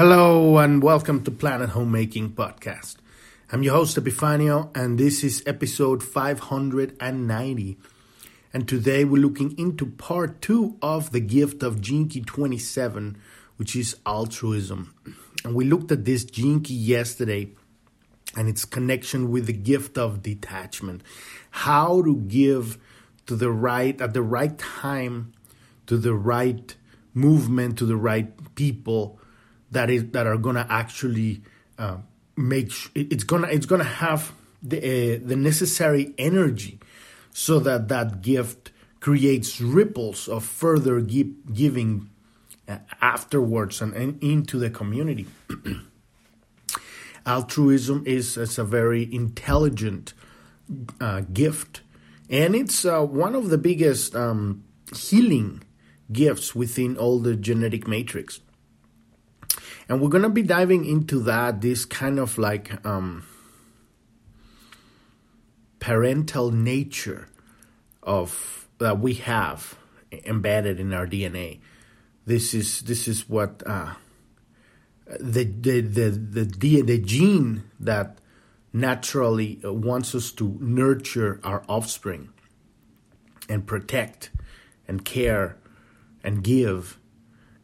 Hello and welcome to Planet Homemaking Podcast. I'm your host Epifanio and this is episode 590. And today we're looking into part two of the gift of Key 27, which is altruism. And we looked at this Key yesterday and its connection with the gift of detachment. How to give to the right at the right time to the right movement to the right people that is that are gonna actually uh, make sh- it's gonna it's gonna have the uh, the necessary energy so that that gift creates ripples of further gi- giving uh, afterwards and, and into the community. Altruism is, is a very intelligent uh, gift, and it's uh, one of the biggest um, healing gifts within all the genetic matrix. And we're to be diving into that, this kind of like um, parental nature of that we have embedded in our DNA. This is this is what uh, the, the the the the the gene that naturally wants us to nurture our offspring and protect and care and give.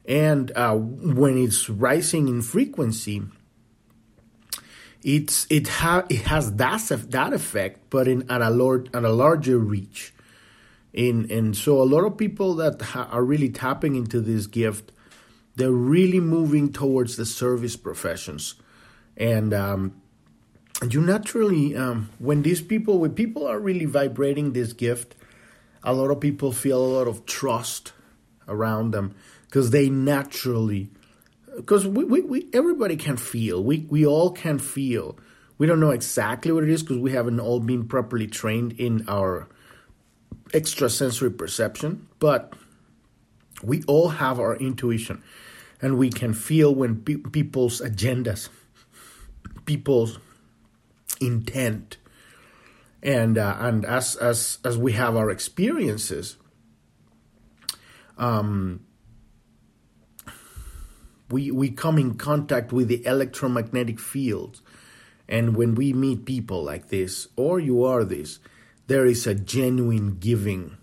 And uh, when it's rising in frequency, it's it ha- it has that that effect, but in at a large at a larger reach. In and so a lot of people that ha- are really tapping into this gift, they're really moving towards the service professions, and um, you naturally um, when these people when people are really vibrating this gift, a lot of people feel a lot of trust around them because they naturally because we, we, we everybody can feel. We we all can feel. We don't know exactly what it is because we haven't all been properly trained in our extrasensory perception but we all have our intuition and we can feel when pe- people's agendas people's intent and uh, and as as as we have our experiences um, we we come in contact with the electromagnetic field. and when we meet people like this, or you are this, there is a genuine giving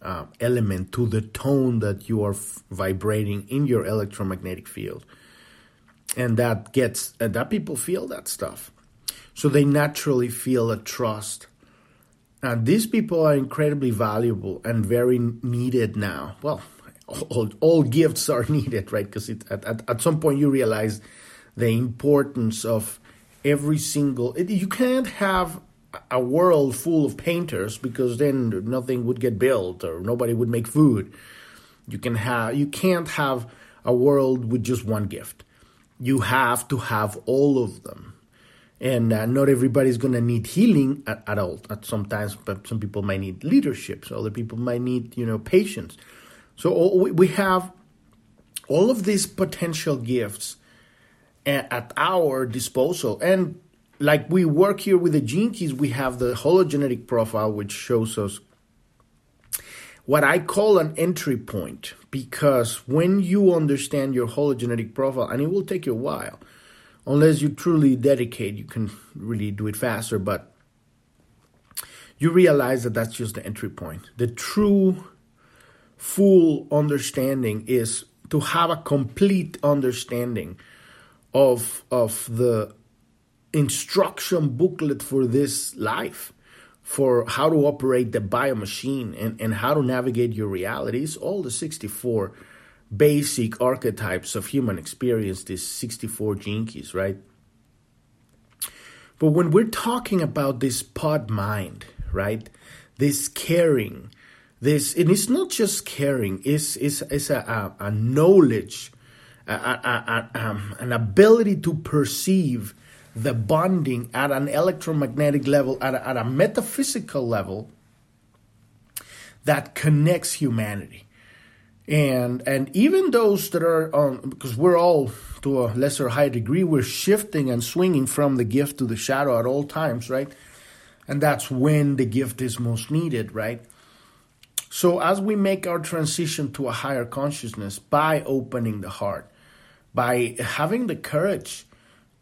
uh, element to the tone that you are f- vibrating in your electromagnetic field, and that gets uh, that people feel that stuff, so they naturally feel a trust. And these people are incredibly valuable and very needed now. Well, all, all gifts are needed, right? Because at, at, at some point you realize the importance of every single. It, you can't have a world full of painters because then nothing would get built or nobody would make food. You can have you can't have a world with just one gift. You have to have all of them. And uh, not everybody's going to need healing at, at all. At sometimes, but some people might need leadership. So other people might need, you know, patience. So we have all of these potential gifts at our disposal. And like we work here with the gene keys, we have the hologenetic profile, which shows us what I call an entry point. Because when you understand your hologenetic profile, and it will take you a while, unless you truly dedicate, you can really do it faster. But you realize that that's just the entry point. The true full understanding is to have a complete understanding of of the instruction booklet for this life for how to operate the biomachine and, and how to navigate your realities. All the 64 basic archetypes of human experience these 64 gene keys right? But when we're talking about this pod mind right this caring this and it's not just caring it's it's, it's a, a, a knowledge a, a, um, an ability to perceive the bonding at an electromagnetic level at at a metaphysical level that connects humanity. And and even those that are on because we're all to a lesser high degree we're shifting and swinging from the gift to the shadow at all times right? And that's when the gift is most needed right so, as we make our transition to a higher consciousness by opening the heart, by having the courage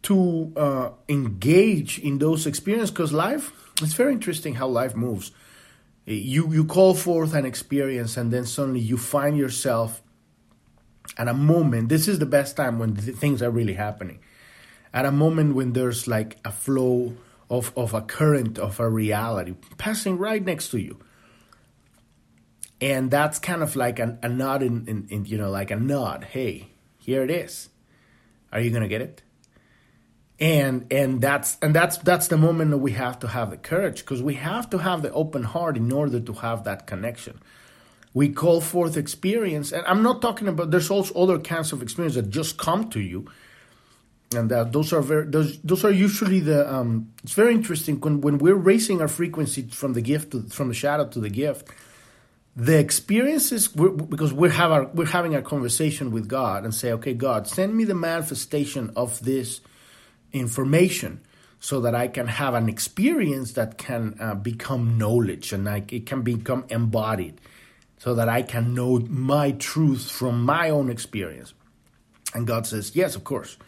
to uh, engage in those experiences because life it's very interesting how life moves. You you call forth an experience and then suddenly you find yourself at a moment this is the best time when things are really happening. At a moment when there's like a flow of, of a current of a reality passing right next to you and that's kind of like a, a nod in, in, in you know like a nod. Hey here it is. Are you gonna get it? And and that's and that's that's the moment that we have to have the courage because we have to have the open heart in order to have that connection. We call forth experience and i'm not talking about there's also other kinds of experience that just come to you. And that those are very those those are usually the um it's very interesting when when we're raising our frequency from the gift to from the shadow to the gift the experiences we're, because we have our we're having a conversation with god and say okay god send me the manifestation of this information so that I can have an experience that can uh, become knowledge and I, it can become embodied so that I can know my truth from my own experience. And God says, yes, of course.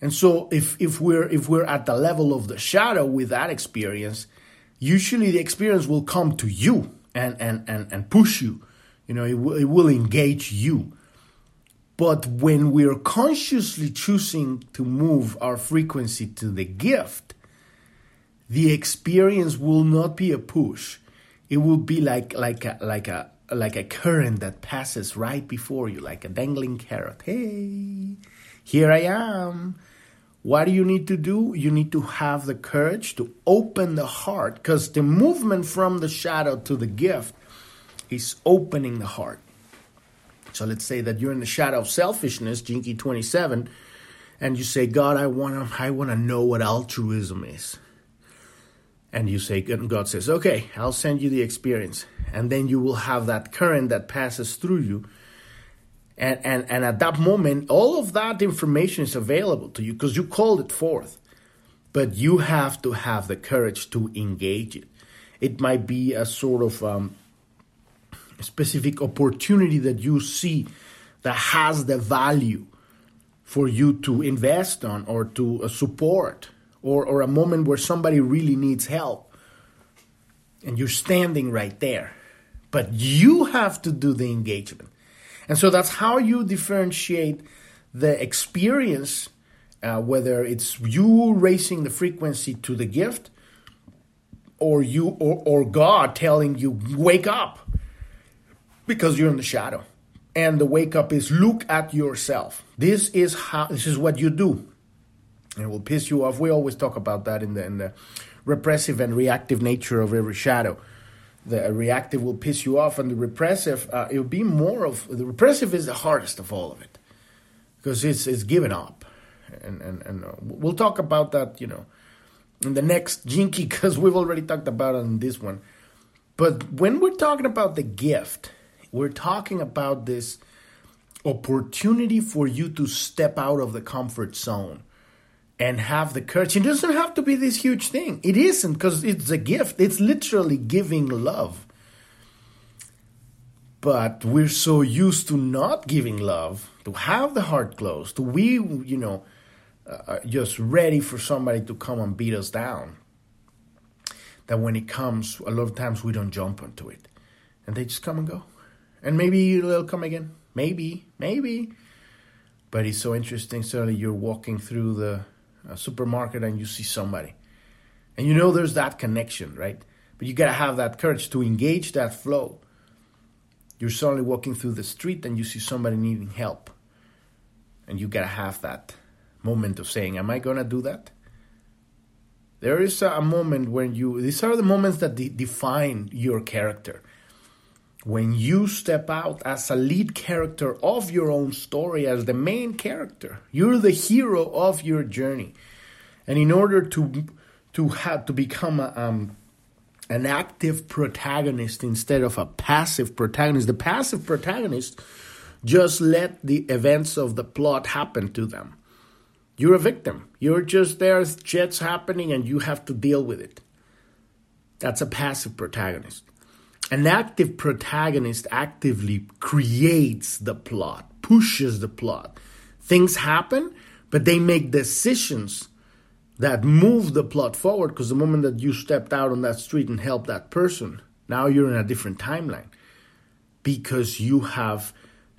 And so if, if we're if we're at the level of the shadow with that experience, usually the experience will come to you and and and, and push you. You know, it, w- it will engage you. But when we're consciously choosing to move our frequency to the gift, the experience will not be a push. It will be like like a like a like a current that passes right before you, like a dangling carrot. Hey, here I am. What do you need to do? You need to have the courage to open the heart because the movement from the shadow to the gift is opening the heart. So let's say that you're in the shadow of selfishness, Gene Key 27, and you say, God, I want to I want to know what altruism is. And you say, God says, okay, I'll send you the experience. And then you will have that current that passes through you. And, and, and at that moment, all of that information is available to you because you called it forth. But you have to have the courage to engage it. It might be a sort of um, specific opportunity that you see that has the value for you to invest on or to uh, support or, or a moment where somebody really needs help and you're standing right there but you have to do the engagement and so that's how you differentiate the experience uh, whether it's you raising the frequency to the gift or you or, or god telling you wake up because you're in the shadow. And the wake up is look at yourself. This is how this is what you do. And it will piss you off. We always talk about that in the, in the repressive and reactive nature of every shadow. The reactive will piss you off, and the repressive, uh, it will be more of the repressive is the hardest of all of it. Because it's it's given up, and and and uh, we'll talk about that, you know, in the next Key because we've already talked about it in this one. But when we're talking about the gift, we're talking about this opportunity for you to step out of the comfort zone and have the courage. It doesn't have to be this huge thing. It isn't because it's a gift. It's literally giving love. But we're so used to not giving love, to have the heart closed, to we, you know, uh, just ready for somebody to come and beat us down. That when it comes, a lot of times we don't jump onto it. And they just come and go. And maybe they'll come again. Maybe, maybe. But it's so interesting. Suddenly you're walking through the uh, supermarket and you see somebody. And you know there's that connection, right? But you got to have that courage to engage that flow. You're suddenly walking through the street and you see somebody needing help. And you got to have that moment of saying, Am I going to do that? There is a moment when you, these are the moments that de- define your character when you step out as a lead character of your own story, as the main character, you're the hero of your journey. And in order to to have to become a, um, an active protagonist instead of a passive protagonist, the passive protagonist just let the events of the plot happen to them. You're a victim. You're just there, shit's happening, and you have to deal with it. That's a passive protagonist an active protagonist actively creates the plot, pushes the plot, things happen, but they make decisions that move the plot forward because the moment that you stepped out on that street and helped that person, now you're in a different timeline because you have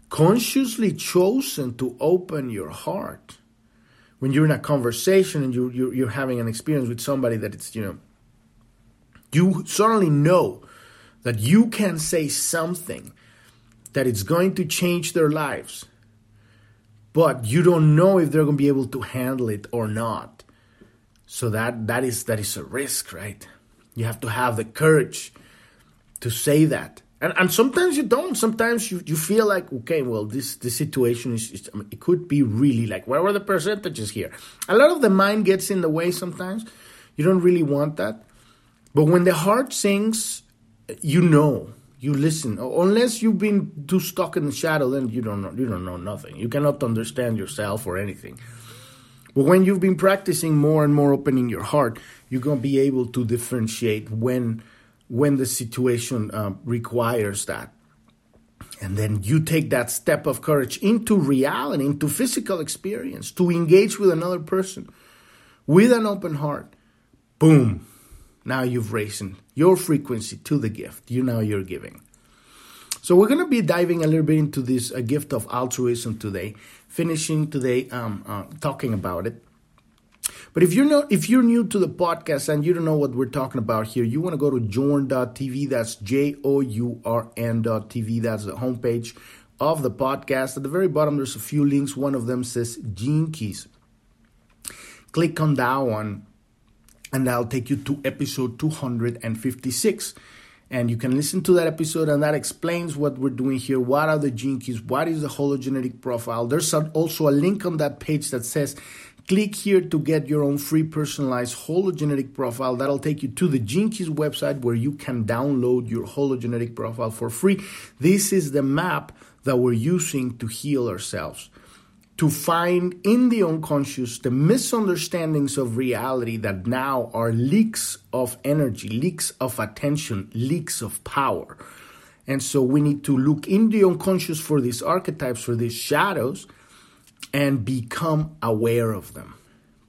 consciously chosen to open your heart. When you're in a conversation and you, you're, you're having an experience with somebody that it's, you know, you certainly know that you can say something that it's going to change their lives, but you don't know if they're going to be able to handle it or not. So that that is that is a risk, right? You have to have the courage to say that. And, and sometimes you don't. Sometimes you, you feel like, okay, well, this this situation is, is I mean, it could be really like, where were the percentages here? A lot of the mind gets in the way sometimes. You don't really want that. But when the heart sings, you know, you listen. Unless you've been too stuck in the shadow, then you don't know. You don't know nothing. You cannot understand yourself or anything. But when you've been practicing more and more opening your heart, you're gonna be able to differentiate when when the situation uh, requires that. And then you take that step of courage into reality, into physical experience, to engage with another person with an open heart. Boom now you've raised your frequency to the gift. You know you're giving. So we're going to be diving a little bit into this a gift of altruism today, finishing today um, uh, talking about it. But if you're not, if you're new to the podcast and you don't know what we're talking about here, you want to go to journ.tv. That's J O U R N.tv. That's the homepage of the podcast. At the very bottom, there's a few links. One of them says Gene Keys. Click on that one and that'll take you to episode 256 and you can listen to that episode and that explains what we're doing here. What are the gene keys? What is the hologenetic profile? There's also a link on that page that says click here to get your own free personalized hologenetic profile. That'll take you to the keys website where you can download your hologenetic profile for free. This is the map that we're using to heal ourselves to find in the unconscious the misunderstandings of reality that now are leaks of energy, leaks of attention, leaks of power. And so we need to look in the unconscious for these archetypes, for these shadows, and become aware of them.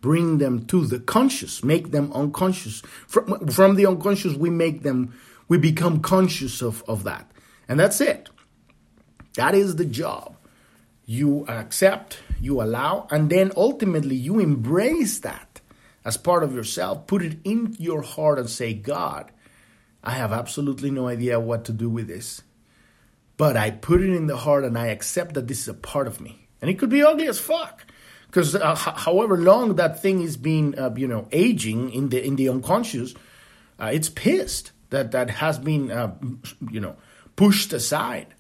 Bring them to the conscious, make them unconscious. From, from the unconscious, we make them, we become conscious of, of that. And that's it. That is the job you accept, you allow, and then ultimately you embrace that as part of yourself. Put it in your heart and say, God, I have absolutely no idea what to do with this. But I put it in the heart and I accept that this is a part of me. And it could be ugly as fuck. Because uh, h- however long that thing is being, uh, you know, aging in the in the unconscious, uh, it's pissed that that has been, uh, you know, pushed aside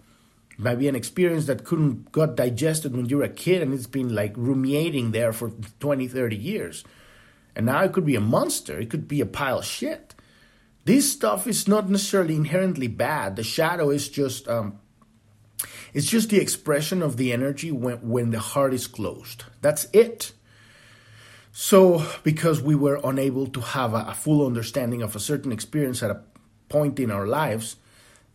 might be an experience that couldn't got digested when you were a kid and it's been like ruminating there for 20 30 years. And now it could be a monster. It could be a pile of shit. This stuff is not necessarily inherently bad. The shadow is just um, it's just the expression of the energy when, when the heart is closed. That's it. So because we were unable to have a, a full understanding of a certain experience at a point in our lives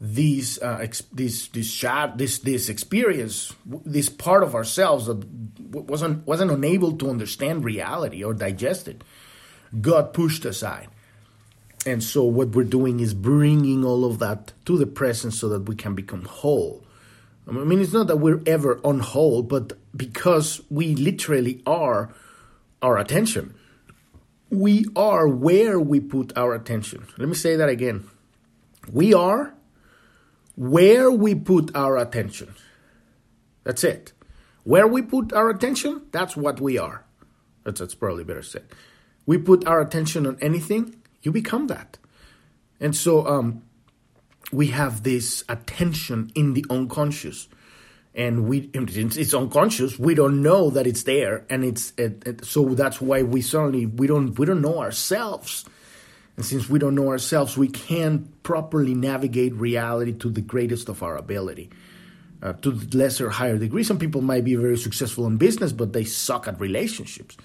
these uh, ex- this this chat this this experience this part of ourselves that wasn't wasn't unable to understand reality or digest it got pushed aside. And so what we're doing is bringing all of that to the present so that we can become whole. I mean it's not that we're ever on whole but because we literally are our attention we are where we put our attention. Let me say that again. We are where we put our attention. That's it. Where we put our attention, that's what we are. That's, that's probably better said. We put our attention on anything, you become that. And so um, we have this attention in the unconscious. And we, it's unconscious. We don't know that it's there, and it's it, it, so that's why we suddenly we don't we don't know ourselves and since we don't know ourselves, we can't properly navigate reality to the greatest of our ability. Uh, to the lesser, higher degree, some people might be very successful in business, but they suck at relationships.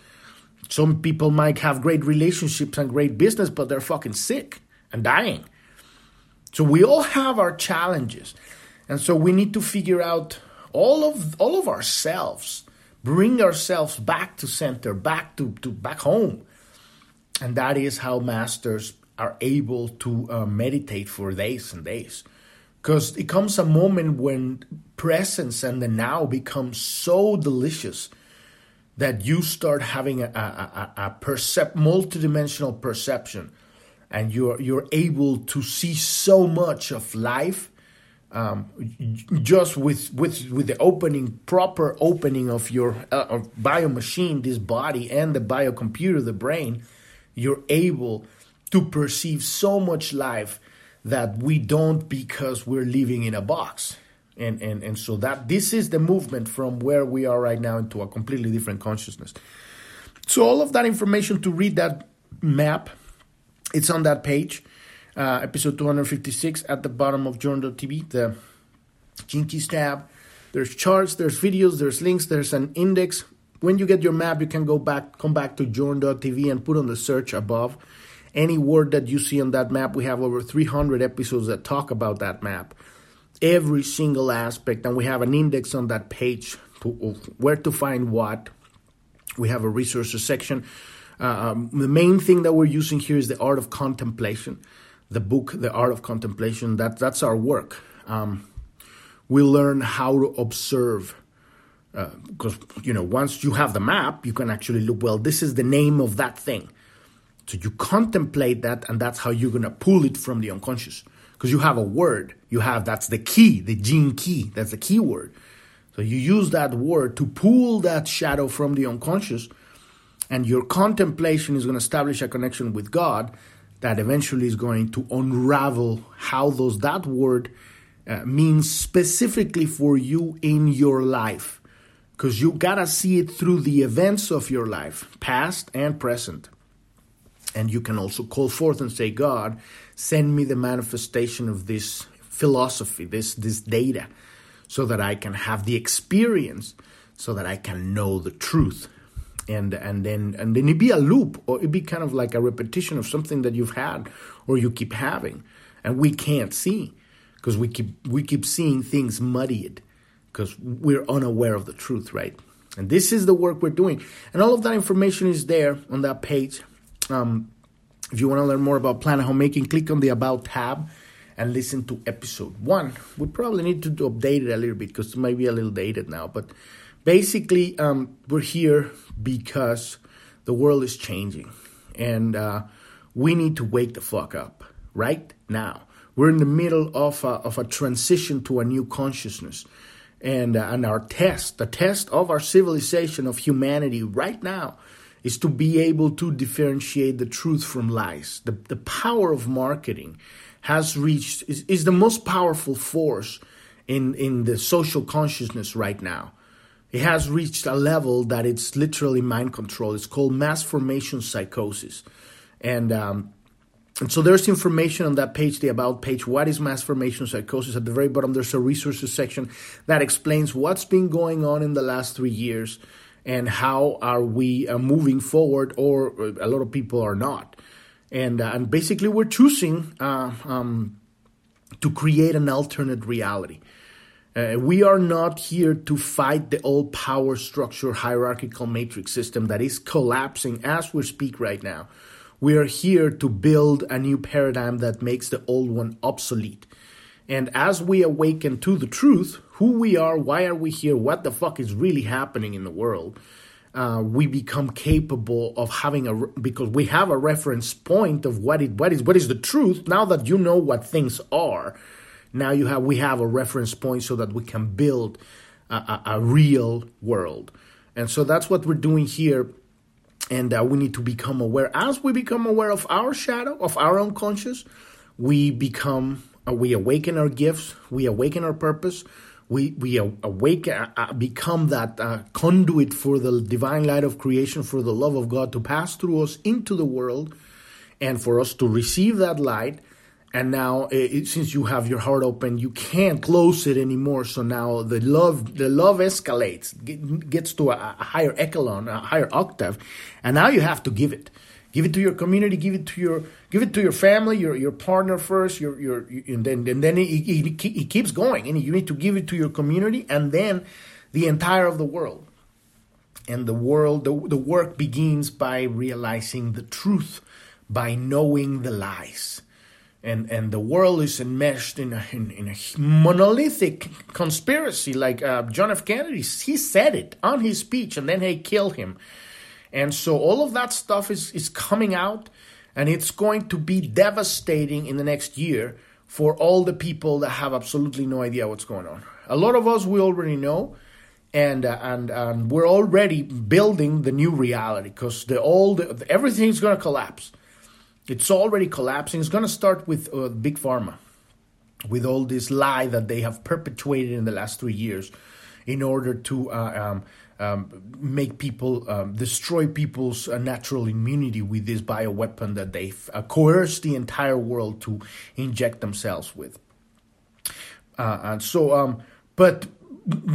Some people might have great relationships and great business, but they're fucking sick and dying. So we all have our challenges. And so we need to figure out all of all of ourselves bring ourselves back to center, back to, to back home. And that is how masters are able to uh, meditate for days and days. Because it comes a moment when presence and the now become so delicious that you start having a, a, a, a percep- multidimensional perception and you're, you're able to see so much of life um, just with, with, with the opening, proper opening of your uh, bio machine, this body, and the biocomputer, the brain, you're able to perceive so much life that we don't because we're living in a box. And, and, and so that this is the movement from where we are right now into a completely different consciousness. So all of that information to read that map, it's on that page, uh, episode 256 at the bottom of journ.tv, the Keys tab. There's charts, there's videos, there's links, there's an index. When you get your map, you can go back, come back to journ.tv and put on the search above any word that you see on that map. We have over 300 episodes that talk about that map, every single aspect, and we have an index on that page to where to find what. We have a resources section. Uh, um, the main thing that we're using here is the art of contemplation. The book, The Art of Contemplation. That that's our work. Um, we learn how to observe because uh, you know once you have the map, you can actually look. Well, this is the name of that thing so you contemplate that, and that's how you're gonna pull it from the unconscious. Because you have a word, you have that's the key, the gene key, that's the key word. So you use that word to pull that shadow from the unconscious, and your contemplation is gonna establish a connection with God that eventually is going to unravel how those that word uh, means specifically for you in your life because you gotta see it through the events of your life past and present. And you can also call forth and say, God, send me the manifestation of this philosophy, this, this data, so that I can have the experience, so that I can know the truth. And and then and then it be a loop, or it be kind of like a repetition of something that you've had or you keep having, and we can't see because we keep we keep seeing things muddied because we're unaware of the truth, right? And this is the work we're doing, and all of that information is there on that page. Um, if you want to learn more about Planet Homemaking, click on the About tab and listen to episode one. We probably need to update it a little bit because it might be a little dated now. But basically, um, we're here because the world is changing and uh, we need to wake the fuck up right now. We're in the middle of a, of a transition to a new consciousness. And, uh, and our test, the test of our civilization, of humanity right now, is to be able to differentiate the truth from lies. The, the power of marketing has reached, is, is the most powerful force in, in the social consciousness right now. It has reached a level that it's literally mind control. It's called mass formation psychosis. And, um, and so there's information on that page, the about page. What is mass formation psychosis? At the very bottom, there's a resources section that explains what's been going on in the last three years and how are we uh, moving forward, or a lot of people are not. And, uh, and basically, we're choosing uh, um, to create an alternate reality. Uh, we are not here to fight the old power structure hierarchical matrix system that is collapsing as we speak right now. We are here to build a new paradigm that makes the old one obsolete. And as we awaken to the truth, who we are, why are we here, what the fuck is really happening in the world, uh, we become capable of having a because we have a reference point of what it what is what is the truth. Now that you know what things are, now you have we have a reference point so that we can build a, a, a real world, and so that's what we're doing here. And uh, we need to become aware. As we become aware of our shadow, of our unconscious, we become uh, we awaken our gifts, we awaken our purpose, we we awaken, uh, uh, become that uh, conduit for the divine light of creation, for the love of God to pass through us into the world, and for us to receive that light. And now, it, since you have your heart open, you can't close it anymore. So now the love, the love escalates, gets to a, a higher echelon, a higher octave, and now you have to give it. Give it to your community. Give it to your give it to your family, your your partner first. Your your and then and then it, it, it keeps going. And you need to give it to your community and then the entire of the world. and the world the, the work begins by realizing the truth by knowing the lies and and the world is enmeshed in a, in, in a monolithic conspiracy like uh, john f. Kennedy he said it on his speech and then they killed him. And so all of that stuff is is coming out and it's going to be devastating in the next year for all the people that have absolutely no idea what's going on. A lot of us we already know and uh, and we're already building the new reality because the old everything's going to collapse. It's already collapsing. It's going to start with uh, big pharma, with all this lie that they have perpetuated in the last three years, in order to uh, um, um, make people um, destroy people's uh, natural immunity with this bioweapon that they've uh, coerced the entire world to inject themselves with. Uh, and so, um, but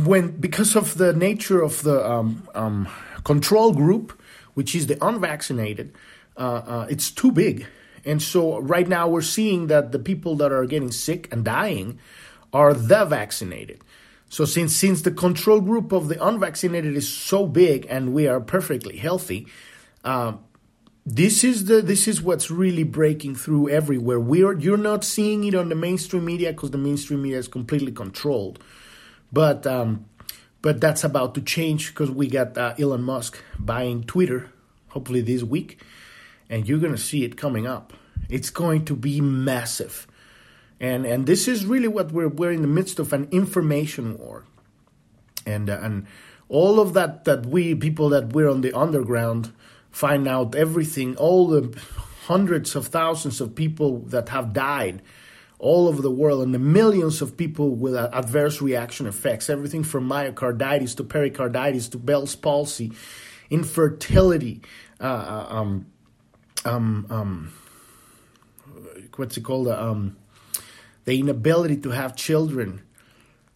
when because of the nature of the um, um, control group, which is the unvaccinated, it's too big, and so right now we're seeing that the people that are getting sick and dying are the vaccinated. So since since the control group of the unvaccinated is so big and we are perfectly healthy, uh, this is the this is what's really breaking through everywhere. We're you're not seeing it on the mainstream media because the mainstream media is completely controlled. But um, but that's about to change because we got uh, Elon Musk buying Twitter, hopefully this week, and you're gonna see it coming up. It's going to be massive, and and this is really what we're we're in the midst of an information war, and uh, and all of that that we people that we're on the underground find out everything, all the hundreds of thousands of people that have died all over the world and the millions of people with adverse reaction effects, everything from myocarditis to pericarditis to Bell's palsy, infertility, uh, uh um, um, um, what's it called? Um, the inability to have children,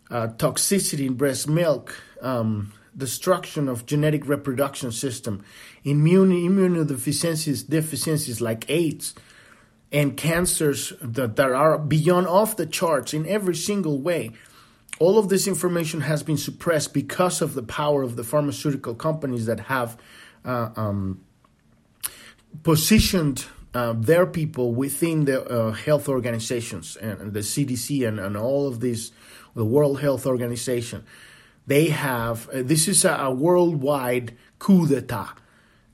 uh, toxicity in breast milk, um, destruction of genetic reproduction system, immune immunodeficiencies deficiencies like AIDS, and cancers that, that are beyond off the charts in every single way. All of this information has been suppressed because of the power of the pharmaceutical companies that have uh, um, positioned uh, their people within the uh, health organizations and, the CDC and, and all of these, the World Health Organization. They have, uh, this is a, a worldwide coup d'etat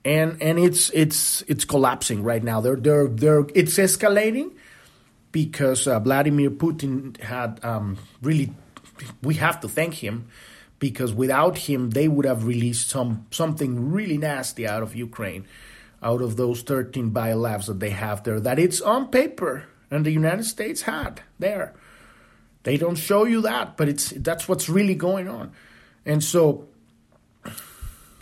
and and it's it's it's collapsing right now. They're they're they're it's escalating because uh, Vladimir Putin had um, really we have to thank him because without him they would have released some something really nasty out of Ukraine, out of those 13 biolabs that they have there that it's on paper and the United States had there. They don't show you that, but it's that's what's really going on, and so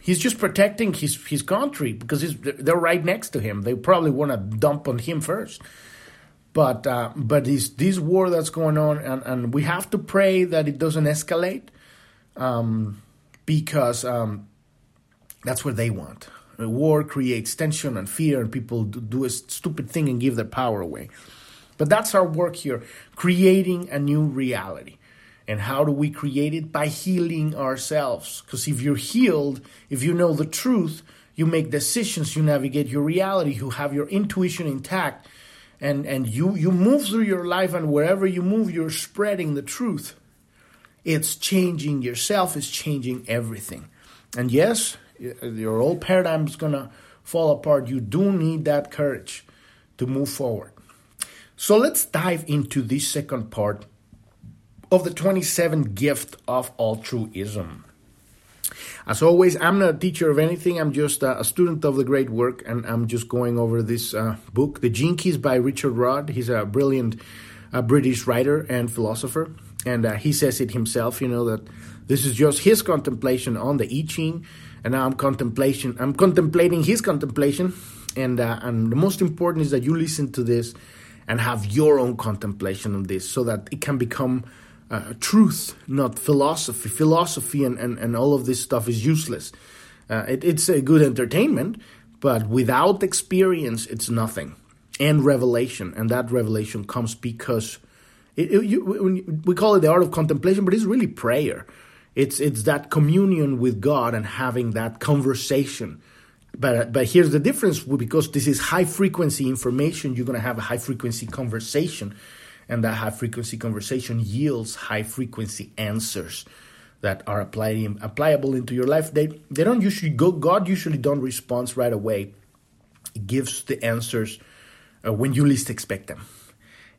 he's just protecting his his country because they're right next to him. They probably want to dump on him first. But uh, but this this war that's going on, and, and we have to pray that it doesn't escalate, um, because um, that's what they want. War creates tension and fear, and people do a stupid thing and give their power away. But that's our work here, creating a new reality. And how do we create it? By healing ourselves. Because if you're healed, if you know the truth, you make decisions, you navigate your reality, you have your intuition intact, and, and you, you move through your life, and wherever you move, you're spreading the truth. It's changing yourself, it's changing everything. And yes, your old paradigm is going to fall apart. You do need that courage to move forward. So let's dive into this second part of the 27 gift of altruism. As always, I'm not a teacher of anything. I'm just a student of the great work, and I'm just going over this uh, book, The Gene Keys by Richard Rudd. He's a brilliant uh, British writer and philosopher, and uh, he says it himself. You know that this is just his contemplation on the I Ching, and now I'm contemplation. I'm contemplating his contemplation, and uh, and the most important is that you listen to this and have your own contemplation on this, so that it can become uh, truth, not philosophy. Philosophy and, and, and all of this stuff is useless. Uh, it, it's a good entertainment, but without experience, it's nothing. And revelation, and that revelation comes because it, it, you, we call it the art of contemplation, but it's really prayer. It's it's that communion with God and having that conversation. But but here's the difference because this is high frequency information. You're gonna have a high frequency conversation, and that high frequency conversation yields high frequency answers that are applying, applicable into your life. They they don't usually go. God usually don't respond right away. It gives the answers uh, when you least expect them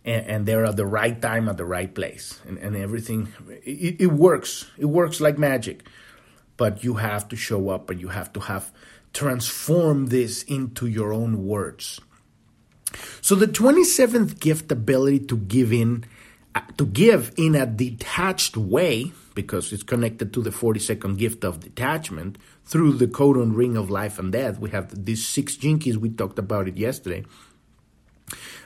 and, and, they're at the right time at the right place. And, and everything it, it, works. It works like magic. But you have to show up and you have to have transform this into your own words. So the 27th gift ability to give in uh, to give in a detached way because it's connected to the 42nd gift of detachment through the codon ring of life and death we have these six gene keys we talked about it yesterday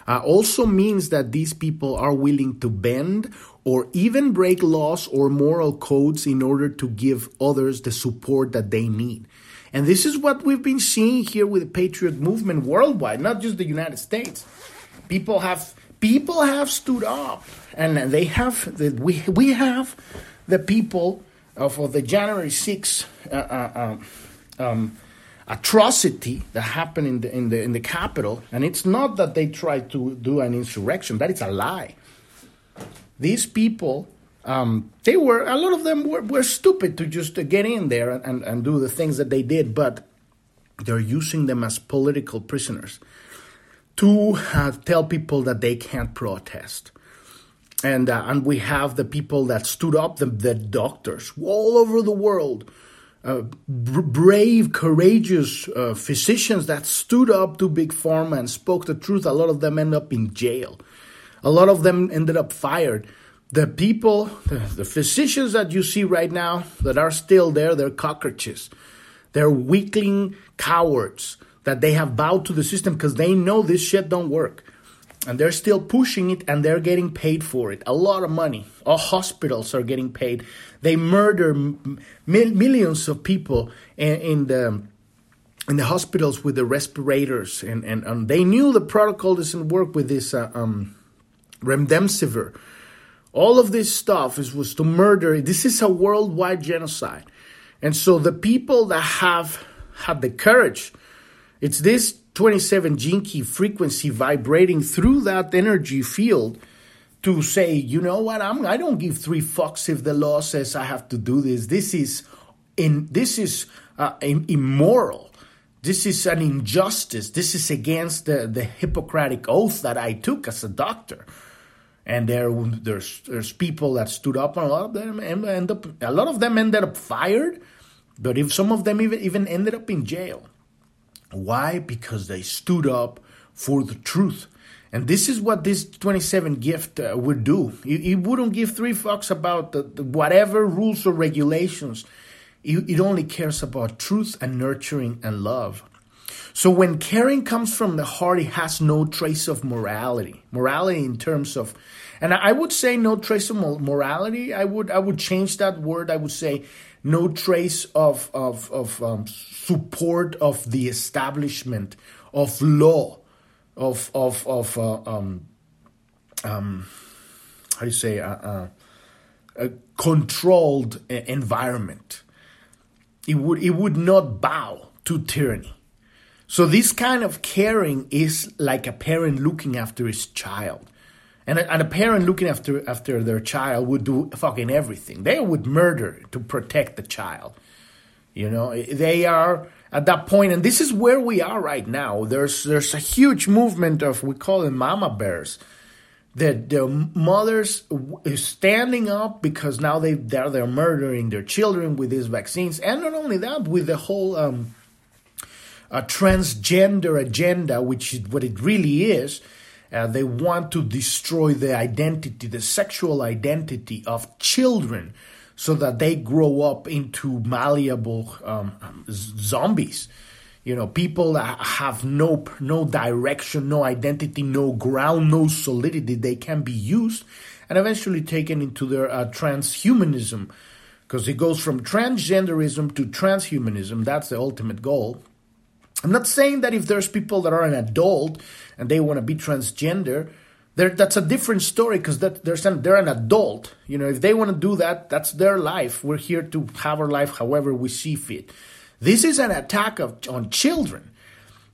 uh, also means that these people are willing to bend or even break laws or moral codes in order to give others the support that they need. And this is what we've been seeing here with the patriot movement worldwide, not just the United States. People have people have stood up, and they have the, we we have the people of the January 6th uh, uh, um, um atrocity that happened in the in the in the capital, and it's not that they tried to do an insurrection. That is a lie. These people, um, they were a lot of them were, were stupid to just to get in there and, and, and do the things that they did, but they're using them as political prisoners to uh, tell people that they can't protest. And, uh, and we have the people that stood up, the, the doctors all over the world uh, brave, courageous uh, physicians that stood up to Big Pharma and spoke the truth. A lot of them end up in jail. A lot of them ended up fired. The people, the, the physicians that you see right now that are still there, they're cockroaches. They're weakling cowards that they have bowed to the system because they know this shit don't work and they're still pushing it and they're getting paid for it. A lot of money. All hospitals are getting paid. They murder millions of people in, in, the in the hospitals with the respirators. And, and, and they knew the protocol doesn't work with this uh, um, remdesivir. All of this stuff is was to murder this is a worldwide genocide. And so the people that have had the courage it's this 27 gene key frequency vibrating through that energy field to say, you know what, I'm I don't give three fucks if the law says I have to do this. This is in this is uh, immoral. This is an injustice. This is against the, the Hippocratic oath that I took as a doctor. And there, there's there's people that stood up, and a lot of them end up a lot of them ended up fired, but if some of them even even ended up in jail. Why? Because they stood up for the truth. And this is what this 27 gift uh, would do. It, it, wouldn't give three fucks about the, the whatever rules or regulations. It, it only cares about truth and nurturing and love. So when caring comes from the heart, it has no trace of morality. Morality in terms of, and I would say no trace of morality. I would I would change that word. I would say no trace of of of um, support of the establishment of law, of of of uh, um, um, how do you say uh, uh, a controlled environment. It would it would not bow to tyranny. So this kind of caring is like a parent looking after his child. And a, and a parent looking after after their child would do fucking everything. They would murder to protect the child. You know, they are at that point, and this is where we are right now. There's there's a huge movement of we call them mama bears. That the mothers standing up because now they they're, they're murdering their children with these vaccines, and not only that, with the whole um, transgender agenda, which is what it really is uh, they want to destroy the identity, the sexual identity of children, so that they grow up into malleable um, zombies. You know, people that have no no direction, no identity, no ground, no solidity. They can be used and eventually taken into their uh, transhumanism, because it goes from transgenderism to transhumanism. That's the ultimate goal. I'm not saying that if there's people that are an adult and they want to be transgender, that's a different story because they're they're an adult. You know, if they want to do that, that's their life. We're here to have our life however we see fit. This is an attack of, on children.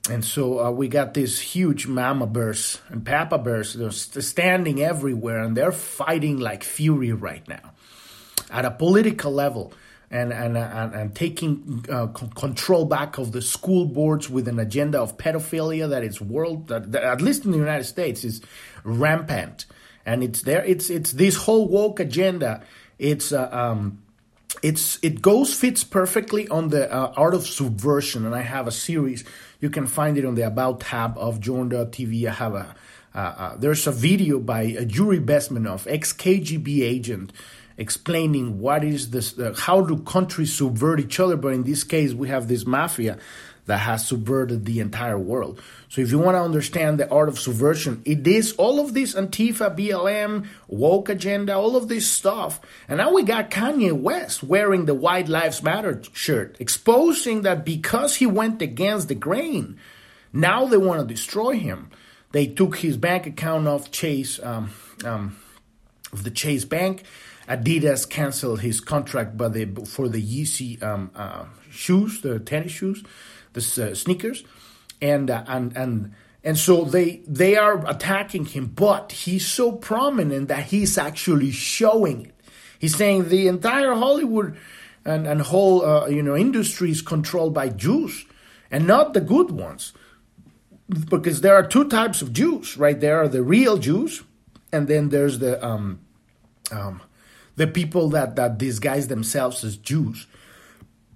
And so uh, we got these huge mama bears and papa bears they're standing everywhere and they're fighting like fury right now at a political level and, and, and, and taking uh, control back of the school boards with an agenda of pedophilia that is world, that, that, at least in the United States, is rampant. And it's there, it's, it's this whole woke agenda. It's, uh, um, it's, it goes, fits perfectly on the uh, art of subversion. And I have a series, you can find it on the About tab of Journ.tv. I have a, uh, uh, there's a video by Yuri Bezmenov, ex KGB agent, explaining what is this, uh, how do countries subvert each other. But in this case, we have this mafia that has subverted the entire world. So if you want to understand the art of subversion, it is all of this Antifa, BLM, woke agenda, all of this stuff. And now we got Kanye West wearing the White Lives Matter shirt, exposing that because he went against the grain, now they want to destroy him. They took his bank account off Chase, um, um, of the Chase Bank. Adidas canceled his contract by the, for the Yeezy um, uh, shoes, the tennis shoes, the uh, sneakers, and uh, and and and so they they are attacking him, but he's so prominent that he's actually showing it. He's saying the entire Hollywood and and whole uh, you know industry is controlled by Jews, and not the good ones, because there are two types of Jews, right? There are the real Jews, and then there's the um, um, the people that, that disguise themselves as Jews,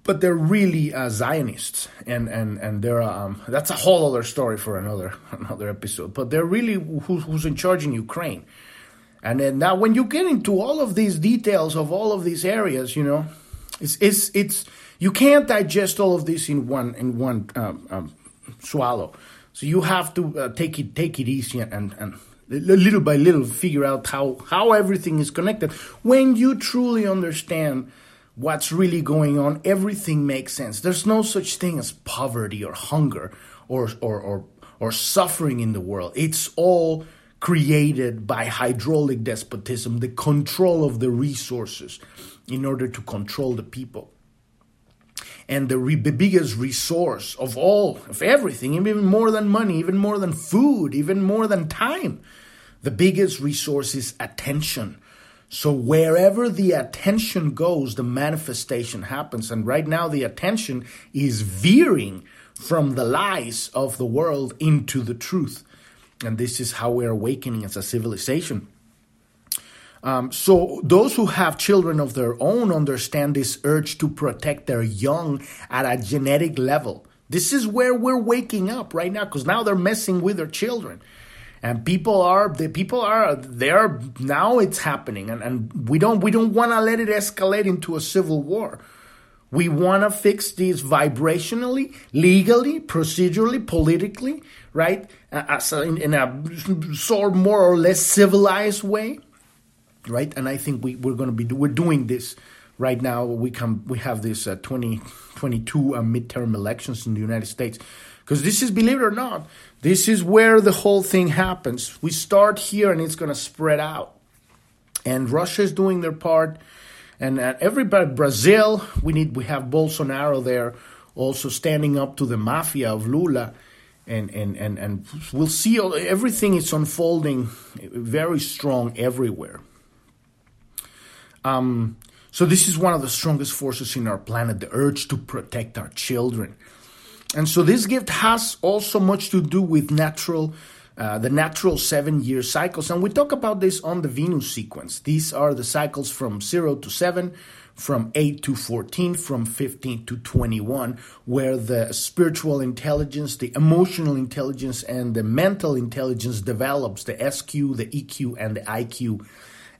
but they're really uh, Zionists, and and and they're um, that's a whole other story for another another episode. But they're really who, who's in charge in Ukraine, and then now when you get into all of these details of all of these areas, you know, it's it's it's you can't digest all of this in one in one um, um, swallow. So you have to uh, take it take it easy and and little by little figure out how, how everything is connected. When you truly understand what's really going on, everything makes sense. There's no such thing as poverty or hunger or, or, or, or suffering in the world. It's all created by hydraulic despotism, the control of the resources in order to control the people. And the, re- the biggest resource of all, of everything, even more than money, even more than food, even more than time, the biggest resource is attention. So wherever the attention goes, the manifestation happens. And right now, the attention is veering from the lies of the world into the truth. And this is how we're awakening as a civilization. Um, so those who have children of their own understand this urge to protect their young at a genetic level. This is where we're waking up right now because now they're messing with their children. And people are the people are there now it's happening. And, and we don't we don't want to let it escalate into a civil war. We want to fix this vibrationally legally procedurally politically right? In, a sort more or less civilized way right and i think we, we're going to be we're doing this right now we come we have this uh, 2022 uh, midterm elections in the united states because this is, believe it or not, this is where the whole thing happens. We start here and it's going to spread out. And Russia is doing their part. And uh, everybody, Brazil, we need, we have Bolsonaro there also standing up to the mafia of Lula. And, and, and, and we'll see everything is unfolding very strong everywhere. Um, so this is one of the strongest forces in our planet, the urge to protect our children. And so this gift has also much to do with natural, uh, the natural seven year cycles. And we talk about this on the Venus sequence. These are the cycles from zero to seven, from 8 to 14, from 15 to 21, where the spiritual intelligence, the emotional intelligence, and the mental intelligence develops the SQ, the EQ, and the IQ.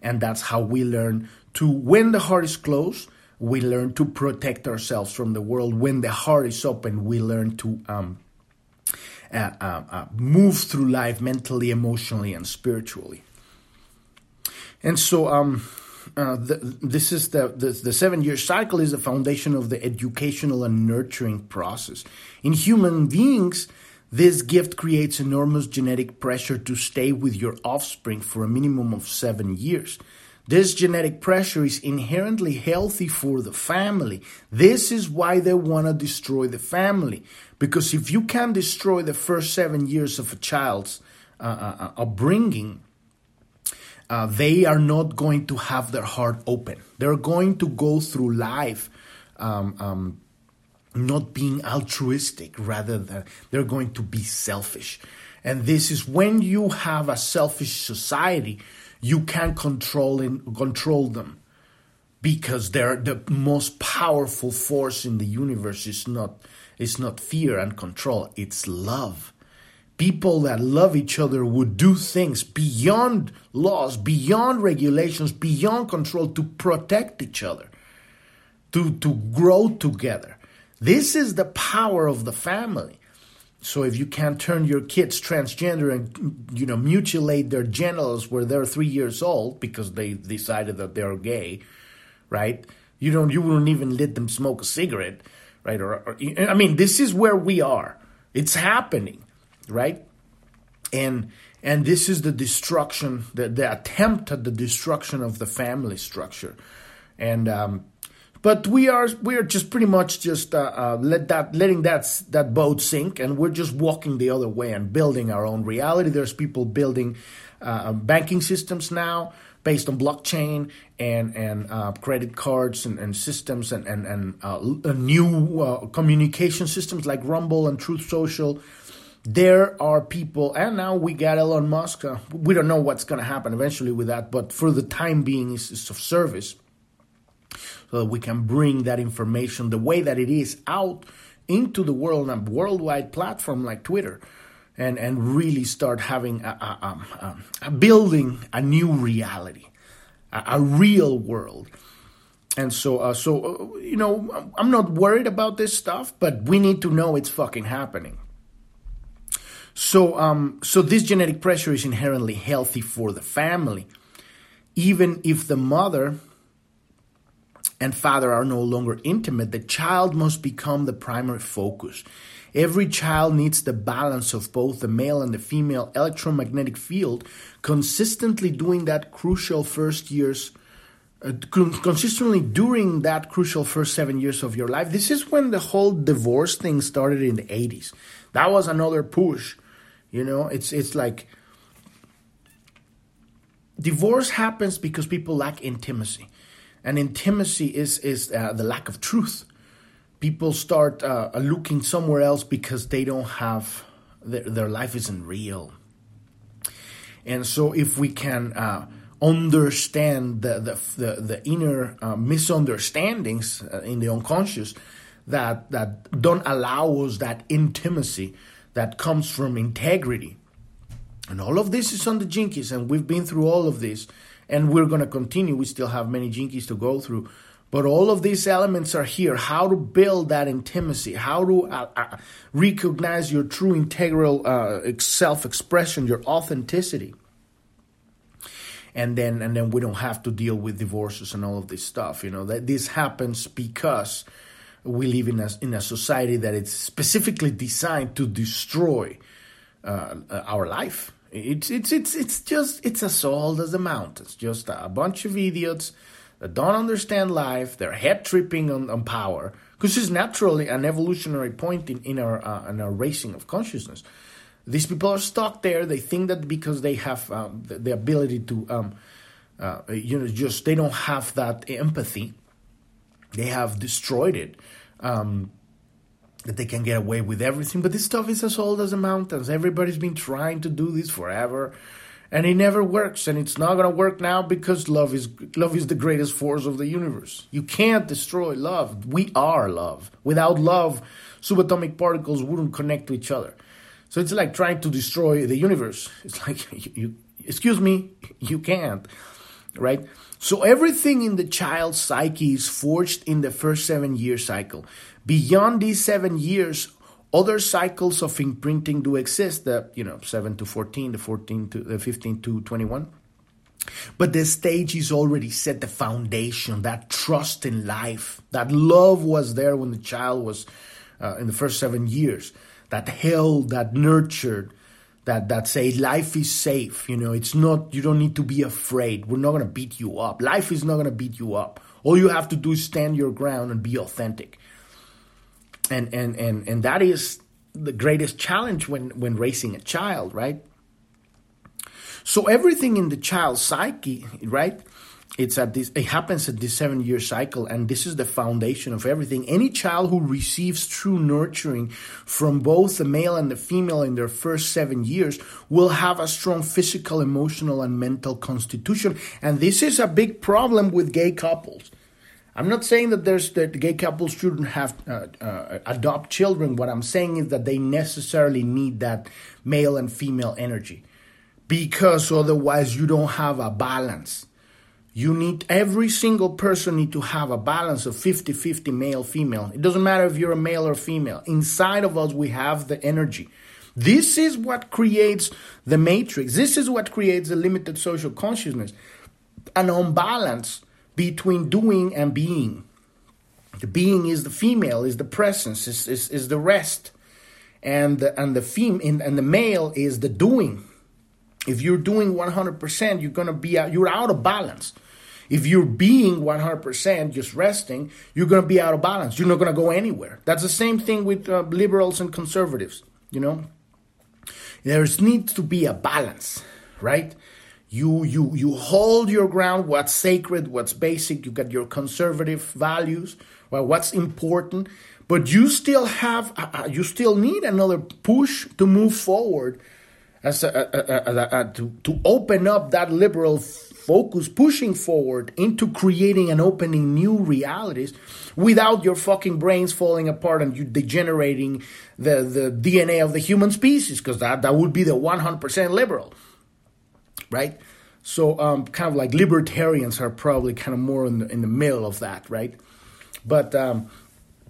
And that's how we learn to, when the heart is closed, we learn to protect ourselves from the world. When the heart is open, we learn to um, uh, uh, uh, move through life mentally, emotionally, and spiritually. And so, um, uh, the, this is the, the, the seven year cycle is the foundation of the educational and nurturing process. In human beings, This gift creates enormous genetic pressure to stay with your offspring for a minimum of seven years. This genetic pressure is inherently healthy for the family. This is why they want to destroy the family. Because if you can destroy the first seven years of a child's uh, uh, uh upbringing, uh, they are not going to have their heart open. They're going to go through life um, um, not being altruistic, rather than they're going to be selfish. And this is when you have a selfish society, you can't control and control them because they're the most powerful force in the universe. Is not is not fear and control it's love. People that love each other would do things beyond laws beyond regulations beyond control to protect each other to to grow together. This is the power of the family so if you can't turn your kids transgender and you know mutilate their genitals where they're three years old because they decided that they're gay, right? You don't you wouldn't even let them smoke a cigarette, right? Or, or I mean, this is where we are. It's happening, right? And and this is the destruction, the, the attempt at the destruction of the family structure, and um, but we are we are just pretty much just uh, uh, let that letting that that boat sink, and we're just walking the other way and building our own reality. There's people building uh, banking systems now based on blockchain and and uh, credit cards and, and systems and and and uh, new uh, communication systems like Rumble and Truth Social. There are people, and now we got Elon Musk. we don't know what's going to happen eventually with that, but for the time being, it's, it's of service so that we can bring that information the way that it is out into the world on a worldwide platform like Twitter and, and really start having a, a, a, a building a new reality, a, real world. And so, uh, so uh, you know, I'm not worried about this stuff, but we need to know it's fucking happening. So, um, so this genetic pressure is inherently healthy for the family, even if the mother and father are no longer intimate, the child must become the primary focus. Every child needs the balance of both the male and the female electromagnetic field, consistently doing that crucial first years, uh, consistently during that crucial first seven years of your life. This is when the whole divorce thing started in the 80s. That was another push. You know, it's it's like divorce happens because people lack intimacy and intimacy is is uh, the lack of truth. People start uh, looking somewhere else because they don't have their, their, life isn't real. And so, if we can uh, understand the the the, the inner uh, misunderstandings uh, in the unconscious that that don't allow us that intimacy that comes from integrity, and all of this is on the gene keys, and we've been through all of this and we're going to continue. We still have many gene keys to go through. But all of these elements are here. How to build that intimacy, how to uh, uh, recognize your true integral uh, self expression, your authenticity. And then, and then we don't have to deal with divorces and all of this stuff. You know that this happens because we live in a in a society that is specifically designed to destroy uh, our life it's it's it's it's just it's as old as the mountains. Just a bunch of idiots that don't understand life. They're head tripping on, on power because it's naturally an evolutionary point in, in our uh, in our racing of consciousness. These people are stuck there. They think that because they have um, the, the, ability to, um, uh, you know, just they don't have that empathy. They have destroyed it. Um, that they can get away with everything. But this stuff is as old as the mountains. Everybody's been trying to do this forever, and it never works. And it's not to work now because love is love is the greatest force of the universe. You can't destroy love. We are love. Without love, subatomic particles wouldn't connect to each other. So it's like trying to destroy the universe. It's like you, you excuse me, you can't, right? So everything in the child's psyche is forged in the first seven year cycle. Beyond these seven years, other cycles of imprinting do exist, the you know, 7 to 14, the 14 to the 15 to 21. But the stage is already set the foundation, that trust in life, that love was there when the child was uh, in the first seven years. that held, that nurtured, that that say life is safe. You know, it's not. You don't need to be afraid. We're not gonna beat you up. Life is not gonna beat you up. All you have to do is stand your ground and be authentic. And and and and that is the greatest challenge when when raising a child, right? So everything in the child's psyche, right? It's at this it happens at this seven year cycle and this is the foundation of everything. Any child who receives true nurturing from both the male and the female in their first seven years will have a strong physical emotional and mental constitution. And this is a big problem with gay couples. I'm not saying that there's that gay couples shouldn't have uh, uh, adopt children. What i'm saying is that they necessarily need that male and female energy because otherwise you don't have a balance you need every single person need to have a balance of 50-50 male female. It doesn't matter if you're a male or female. Inside of us we have the energy. This is what creates the matrix. This is what creates the limited social consciousness. An unbalance between doing and being. The being is the female is the presence is, is, is the rest. And the, and the fem and the male is the doing. If you're doing 100% you're going to be out, you're out of balance if you're being 100% just resting, you're going to be out of balance. You're not going to go anywhere. That's the same thing with uh, liberals and conservatives, you know? There needs to be a balance, right? You, you, you hold your ground, what's sacred, what's basic, you got your conservative values, well, what's important, but you still have, uh, uh you still need another push to move forward as a, a, a, to, to open up that liberal focus pushing forward into creating and opening new realities without your fucking brains falling apart and you degenerating the, the DNA of the human species, because that, that would be the 100% liberal, right? So, um, kind of like libertarians are probably kind of more in the, in the middle of that, right? But, um,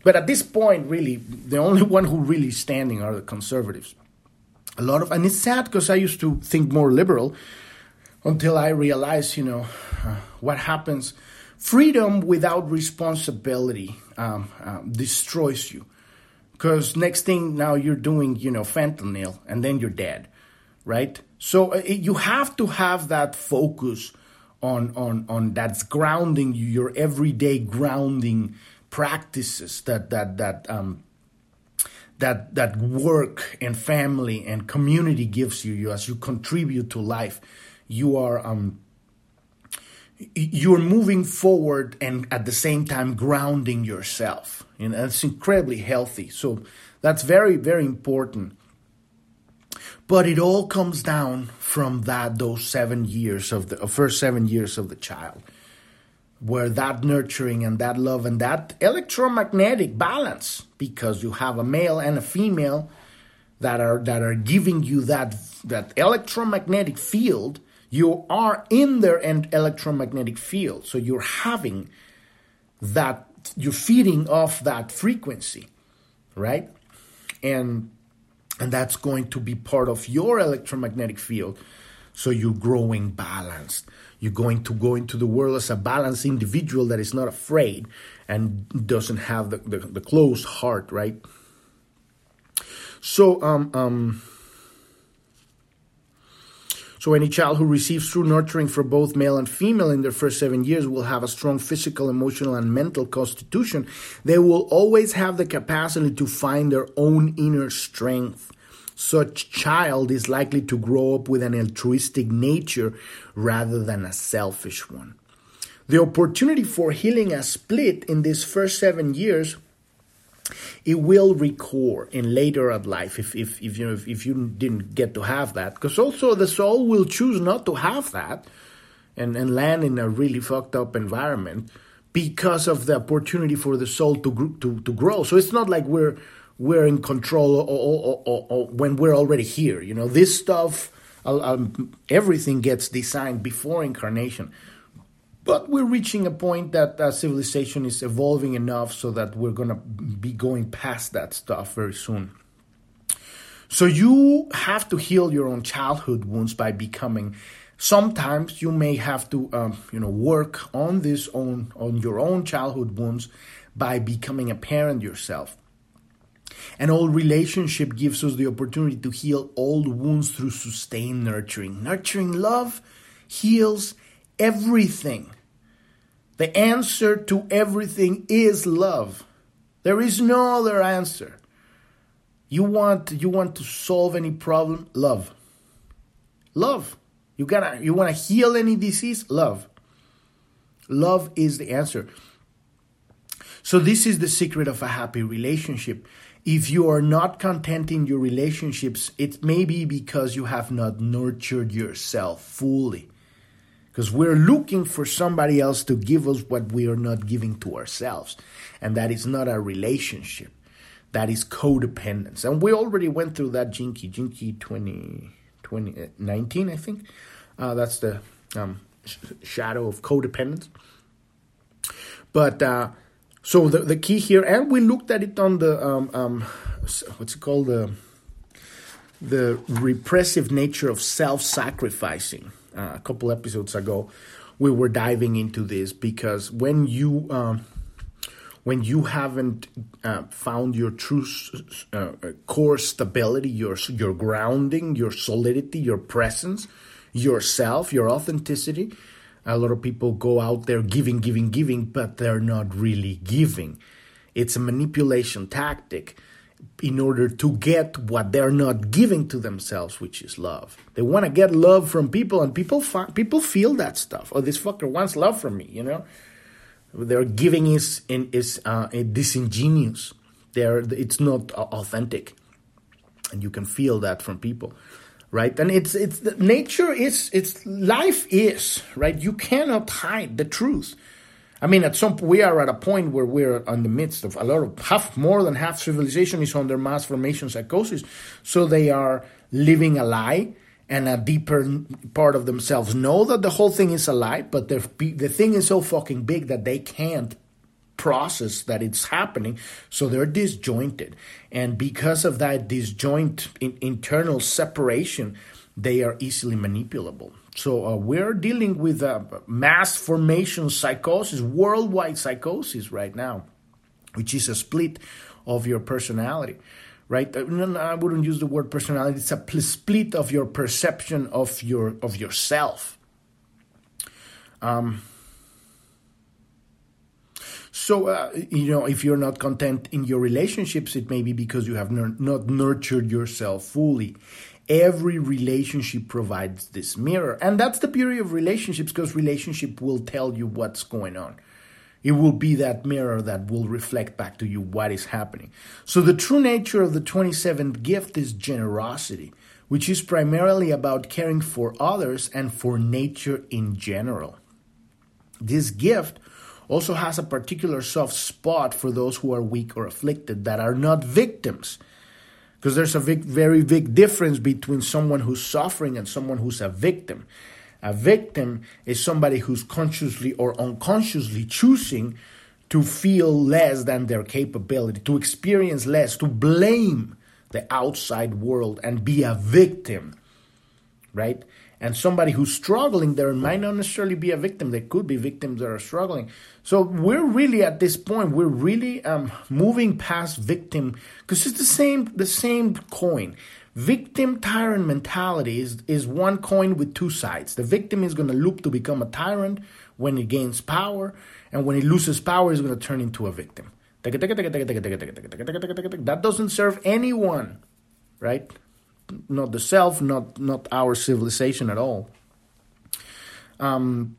but at this point, really, the only one who really standing are the conservatives. A lot of, and it's sad because I used to think more liberal, until I realized, you know, uh, what happens. Freedom without responsibility um, uh, destroys you. Because next thing now you're doing, you know, fentanyl and then you're dead, right? So uh, you have to have that focus on, on, on that's grounding you, your everyday grounding practices that, that, that, um, that, that work and family and community gives you, you as you contribute to life you are um, you're moving forward and at the same time grounding yourself. And that's incredibly healthy. So that's very very important. But it all comes down from that those seven years of the first seven years of the child where that nurturing and that love and that electromagnetic balance because you have a male and a female that are that are giving you that that electromagnetic field you are in their electromagnetic field. So you're having that, you're feeding off that frequency, right? And and that's going to be part of your electromagnetic field. So you're growing balanced. You're going to go into the world as a balanced individual that is not afraid and doesn't have the, the, the closed heart, right? So um um so, any child who receives true nurturing for both male and female in their first seven years will have a strong physical, emotional, and mental constitution. They will always have the capacity to find their own inner strength. Such child is likely to grow up with an altruistic nature rather than a selfish one. The opportunity for healing a split in these first seven years it will record in later of life if, if, if you know if, if you didn't get to have that. Because also the soul will choose not to have that and, and land in a really fucked up environment because of the opportunity for the soul to to, to grow. So it's not like we're we're in control or, or, or, or when we're already here you know? This stuff um, everything gets designed before incarnation but we're reaching a point that uh, civilization is evolving enough so that we're going to be going past that stuff very soon. So you have to heal your own childhood wounds by becoming. Sometimes you may have to, um, you know, work on this own on your own childhood wounds by becoming a parent yourself. And old relationship gives us the opportunity to heal old wounds through sustained nurturing. Nurturing love heals everything. The answer to everything is love. There is no other answer. You want you want to solve any problem? Love. Love. You gotta you want to heal any disease? Love. Love is the answer. So this is the secret of a happy relationship. If you are not content in your relationships, it may be because you have not nurtured yourself fully. Because we're looking for somebody else to give us what we are not giving to ourselves. And that is not a relationship. That is codependence. And we already went through that Gene Key, Jinky 20, 2019, I think. Uh, that's the um, sh- shadow of codependence. But uh, so the, the key here, and we looked at it on the um, um, what's it called the the repressive nature of self-sacrificing. Uh, a couple episodes ago, we were diving into this because when you um, when you haven't uh, found your true uh, core stability, your your grounding, your solidity, your presence, yourself, your authenticity, a lot of people go out there giving, giving, giving, but they're not really giving. It's a manipulation tactic in order to get what they're not giving to themselves, which is love. They want to get love from people, and people people feel that stuff. Oh, this fucker wants love from me, you know. Their giving is in, is uh, disingenuous. They're, it's not authentic, and you can feel that from people right and it's it's nature is it's life is right you cannot hide the truth i mean at some we are at a point where we're in the midst of a lot of half more than half civilization is under mass formation psychosis so they are living a lie and a deeper part of themselves know that the whole thing is a lie but the, the thing is so fucking big that they can't process that it's happening. So they're disjointed. And because of that disjoint in, internal separation, they are easily manipulable. So uh, we're dealing with a mass formation psychosis, worldwide psychosis right now, which is a split of your personality. Right? Uh, I wouldn't use the word personality. It's a split of your perception of your of yourself. Um, so, uh, you know, if you're not content in your relationships, it may be because you have nur- not nurtured yourself fully. Every relationship provides this mirror. And that's the beauty of relationships because relationship will tell you what's going on. It will be that mirror that will reflect back to you what is happening. So, the true nature of the 27th gift is generosity, which is primarily about caring for others and for nature in general. This gift also has a particular soft spot for those who are weak or afflicted that are not victims. Because there's a big, very big difference between someone who's suffering and someone who's a victim. A victim is somebody who's consciously or unconsciously choosing to feel less than their capability, to experience less, to blame the outside world and be a victim, right? and somebody who's struggling there might not necessarily be a victim they could be victims that are struggling so we're really at this point we're really um, moving past victim because it's the same the same coin victim tyrant mentality is, is one coin with two sides the victim is going to loop to become a tyrant when he gains power and when he loses power he's going to turn into a victim that doesn't serve anyone right not the self, not not our civilization at all. Um,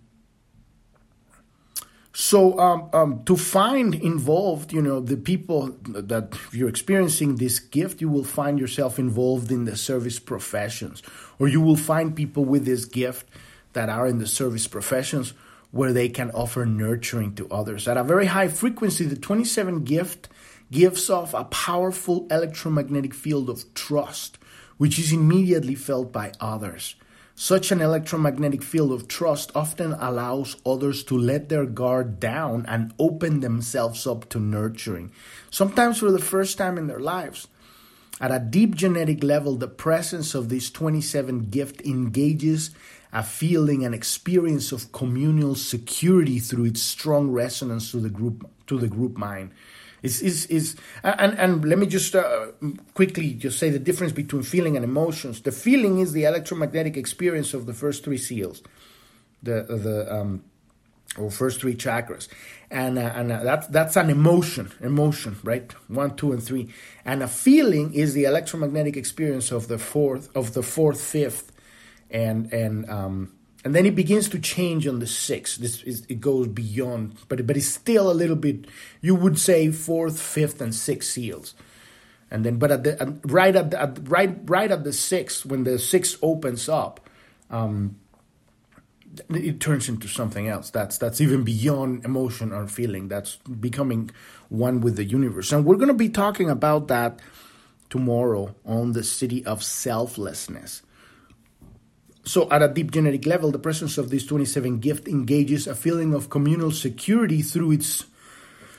so um, um, to find involved, you know, the people that you're experiencing this gift, you will find yourself involved in the service professions, or you will find people with this gift that are in the service professions where they can offer nurturing to others at a very high frequency. The 27 gift gives off a powerful electromagnetic field of trust which is immediately felt by others. Such an electromagnetic field of trust often allows others to let their guard down and open themselves up to nurturing, sometimes for the first time in their lives. At a deep genetic level, the presence of this 27 gift engages a feeling and experience of communal security through its strong resonance to the group to the group mind. Is is is and and let me just uh, quickly just say the difference between feeling and emotions. The feeling is the electromagnetic experience of the first three seals, the the um, or first three chakras, and uh, and uh, that's that's an emotion, emotion, right? One, two, and three, and a feeling is the electromagnetic experience of the fourth, of the fourth, fifth, and and um, and then it begins to change on the sixth. This is, it goes beyond, but but it's still a little bit. You would say fourth, fifth, and sixth seals, and then but at the right at, the, at right right at the sixth when the sixth opens up, um, it turns into something else. That's that's even beyond emotion or feeling. That's becoming one with the universe, and we're going to be talking about that tomorrow on the Siddhi of selflessness. So, at a deep genetic level, the presence of this 27 gift engages a feeling of communal security through its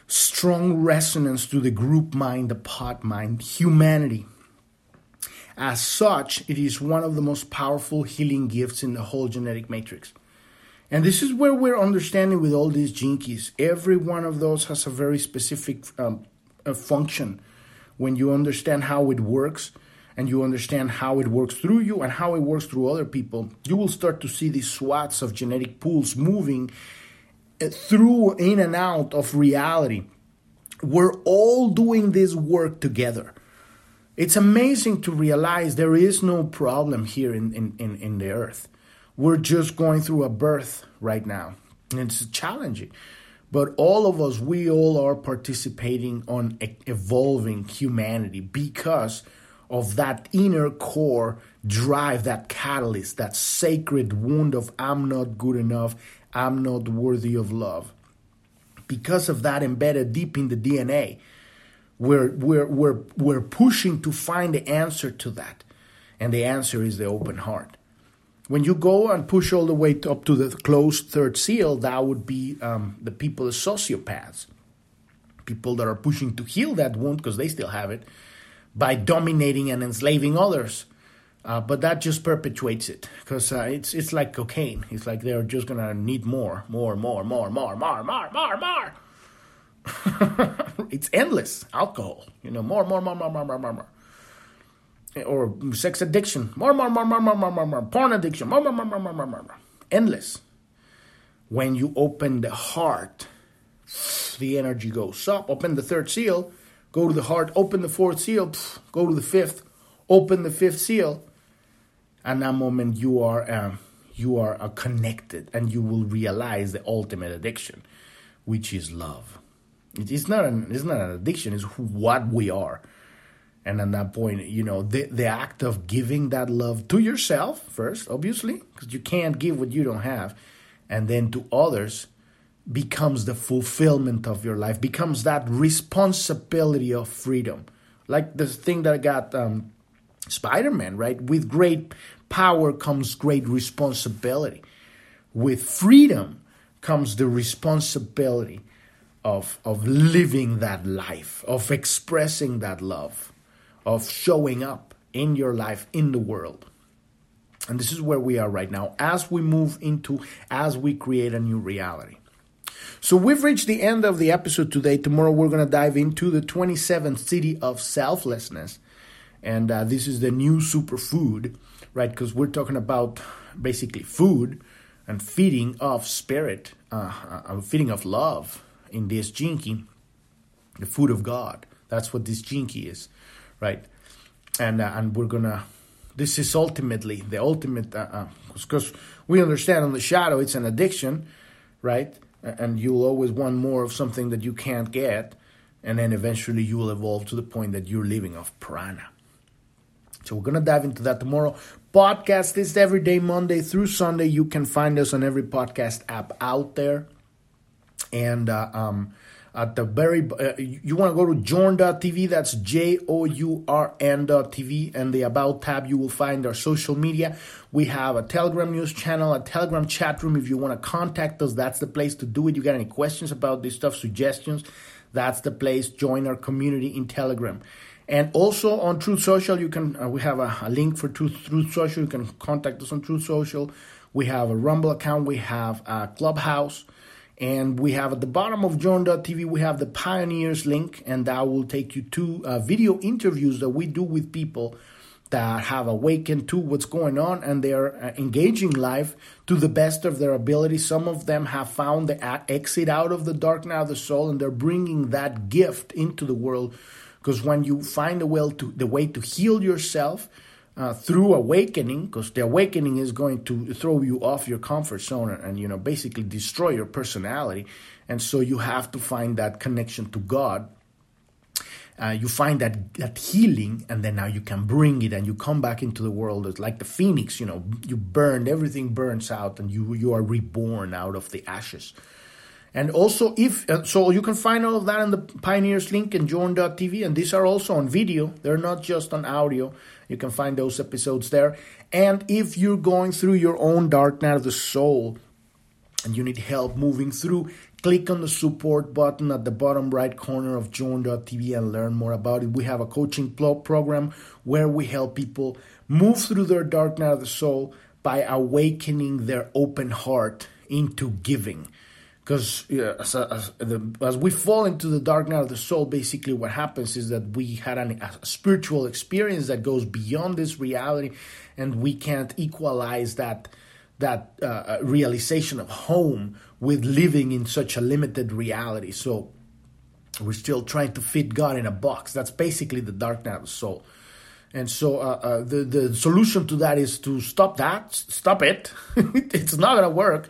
strong resonance to the group mind, the pod mind, humanity. As such, it is one of the most powerful healing gifts in the whole genetic matrix. And this is where we're understanding with all these gene keys. Every one of those has a very specific um, a function. When you understand how it works, and you understand how it works through you and how it works through other people, you will start to see these swaths of genetic pools moving uh, through, in and out of reality. We're all doing this work together. It's amazing to realize there is no problem here in, in, in, in the earth. We're just going through a birth right now. And it's challenging. But all of us, we all are participating on evolving humanity because of that inner core drive, that catalyst, that sacred wound of I'm not good enough, I'm not worthy of love. Because of that embedded deep in the DNA, we're, we're, we're, we're pushing to find the answer to that. And the answer is the open heart. When you go and push all the way up to the closed third seal, that would be um, the people as sociopaths. People that are pushing to heal that wound because they still have it by dominating and enslaving others. Uh, but that just perpetuates it because uh, it's it's like cocaine. It's like they're just gonna need more, more, more, more, more, more, more, more, more. it's endless. Alcohol, you know, more, more, more, more, more, more, more, more. Or sex addiction, more, more, more, more, more, more, more, more. Porn addiction, more, more, more, more, more, more, more, more. Endless. When you open the heart, the energy goes up. Open the third seal go to the heart, open the fourth seal, pff, go to the fifth, open the fifth seal. And that moment you are um, you are uh, connected, and you will realize the ultimate addiction, which is love. It is not an it's not an addiction; it's what we are. And at that point, you know, the the act of giving that love to yourself first, obviously, because you can't give what you don't have, and then to others becomes the fulfillment of your life, becomes that responsibility of freedom. Like the thing that got um, Spider Man, right? With great power comes great responsibility. With freedom comes the responsibility of, of living that life, of expressing that love, of showing up in your life, in the world. And this is where we are right now as we move into, as we create a new reality. So we've reached the end of the episode today. Tomorrow we're going to dive into the 27th Siddhi of selflessness. And uh, this is the new superfood, right? Because we're talking about basically food and feeding of spirit, uh, uh, feeding of love in this key, the food of God. That's what this key is, right? And uh, and we're gonna. This is ultimately the ultimate, because uh, uh, we understand on the shadow it's an addiction, right? And you'll always want more of something that you can't get and then eventually you will evolve to the point that you're living off prana. So we're going to dive into that tomorrow. Podcast is every day monday through sunday. You can find us on every podcast app out there. And uh, um, at the very uh, you want to go to journ.tv that's j-o-u-r-n.tv and the about tab you will find our social media. We have a telegram news channel a telegram chat room. If you want to contact us that's the place to do it. You got any questions about this stuff suggestions? That's the place. Join our community in telegram. And also on truth social you can uh, we have a, a link for truth truth social. You can contact us on truth social. We have a rumble account. We have a clubhouse And we have at the bottom of Journ.tv, we have the Pioneers link, and that will take you to uh, video interviews that we do with people that have awakened to what's going on and they're uh, engaging life to the best of their ability. Some of them have found the exit out of the dark night of the soul and they're bringing that gift into the world. Because when you find to, the way to heal yourself, uh, through awakening, because the awakening is going to throw you off your comfort zone and you know basically destroy your personality, and so you have to find that connection to God. Uh, you find that that healing, and then now you can bring it, and you come back into the world it's like the phoenix. You know, you burn everything burns out, and you you are reborn out of the ashes. And also, if uh, so, you can find all of that on the Pioneers link and Journ.tv, and these are also on video. They're not just on audio. You can find those episodes there. And if you're going through your own dark night of the soul and you need help moving through, click on the support button at the bottom right corner of Journ.tv and learn more about it. We have a coaching program where we help people move through their dark night of the soul by awakening their open heart into giving because yeah, as, as, as, we fall into the dark night of the soul, basically what happens is that we had an, a spiritual experience that goes beyond this reality, and we can't equalize that that uh, uh, realization of home with living in such a limited reality. So we're still trying to fit God in a box. That's basically the dark night of the soul. And so uh, uh, the the solution to that is to stop that, stop it. it's not gonna work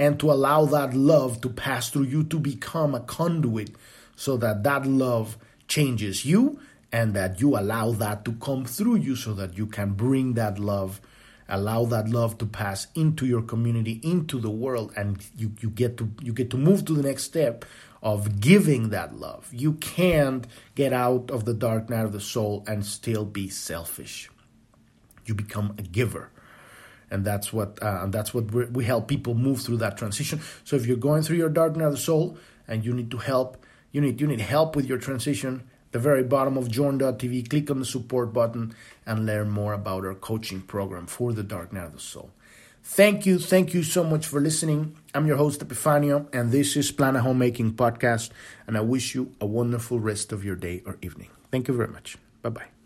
and to allow that love to pass through you to become a conduit so that that love changes you and that you allow that to come through you so that you can bring that love allow that love to pass into your community into the world and you, you get to you get to move to the next step of giving that love. You can't get out of the dark night of the soul and still be selfish. You become a giver and that's what uh, and that's what we help people move through that transition. So if you're going through your dark night of the soul and you need to help, you need you need help with your transition. The very bottom of Journ.tv, click on the support button and learn more about our coaching program for the dark night of the soul. Thank you, thank you so much for listening. I'm your host Epifanio, and this is Plan a Homemaking Podcast. And I wish you a wonderful rest of your day or evening. Thank you very much. Bye bye.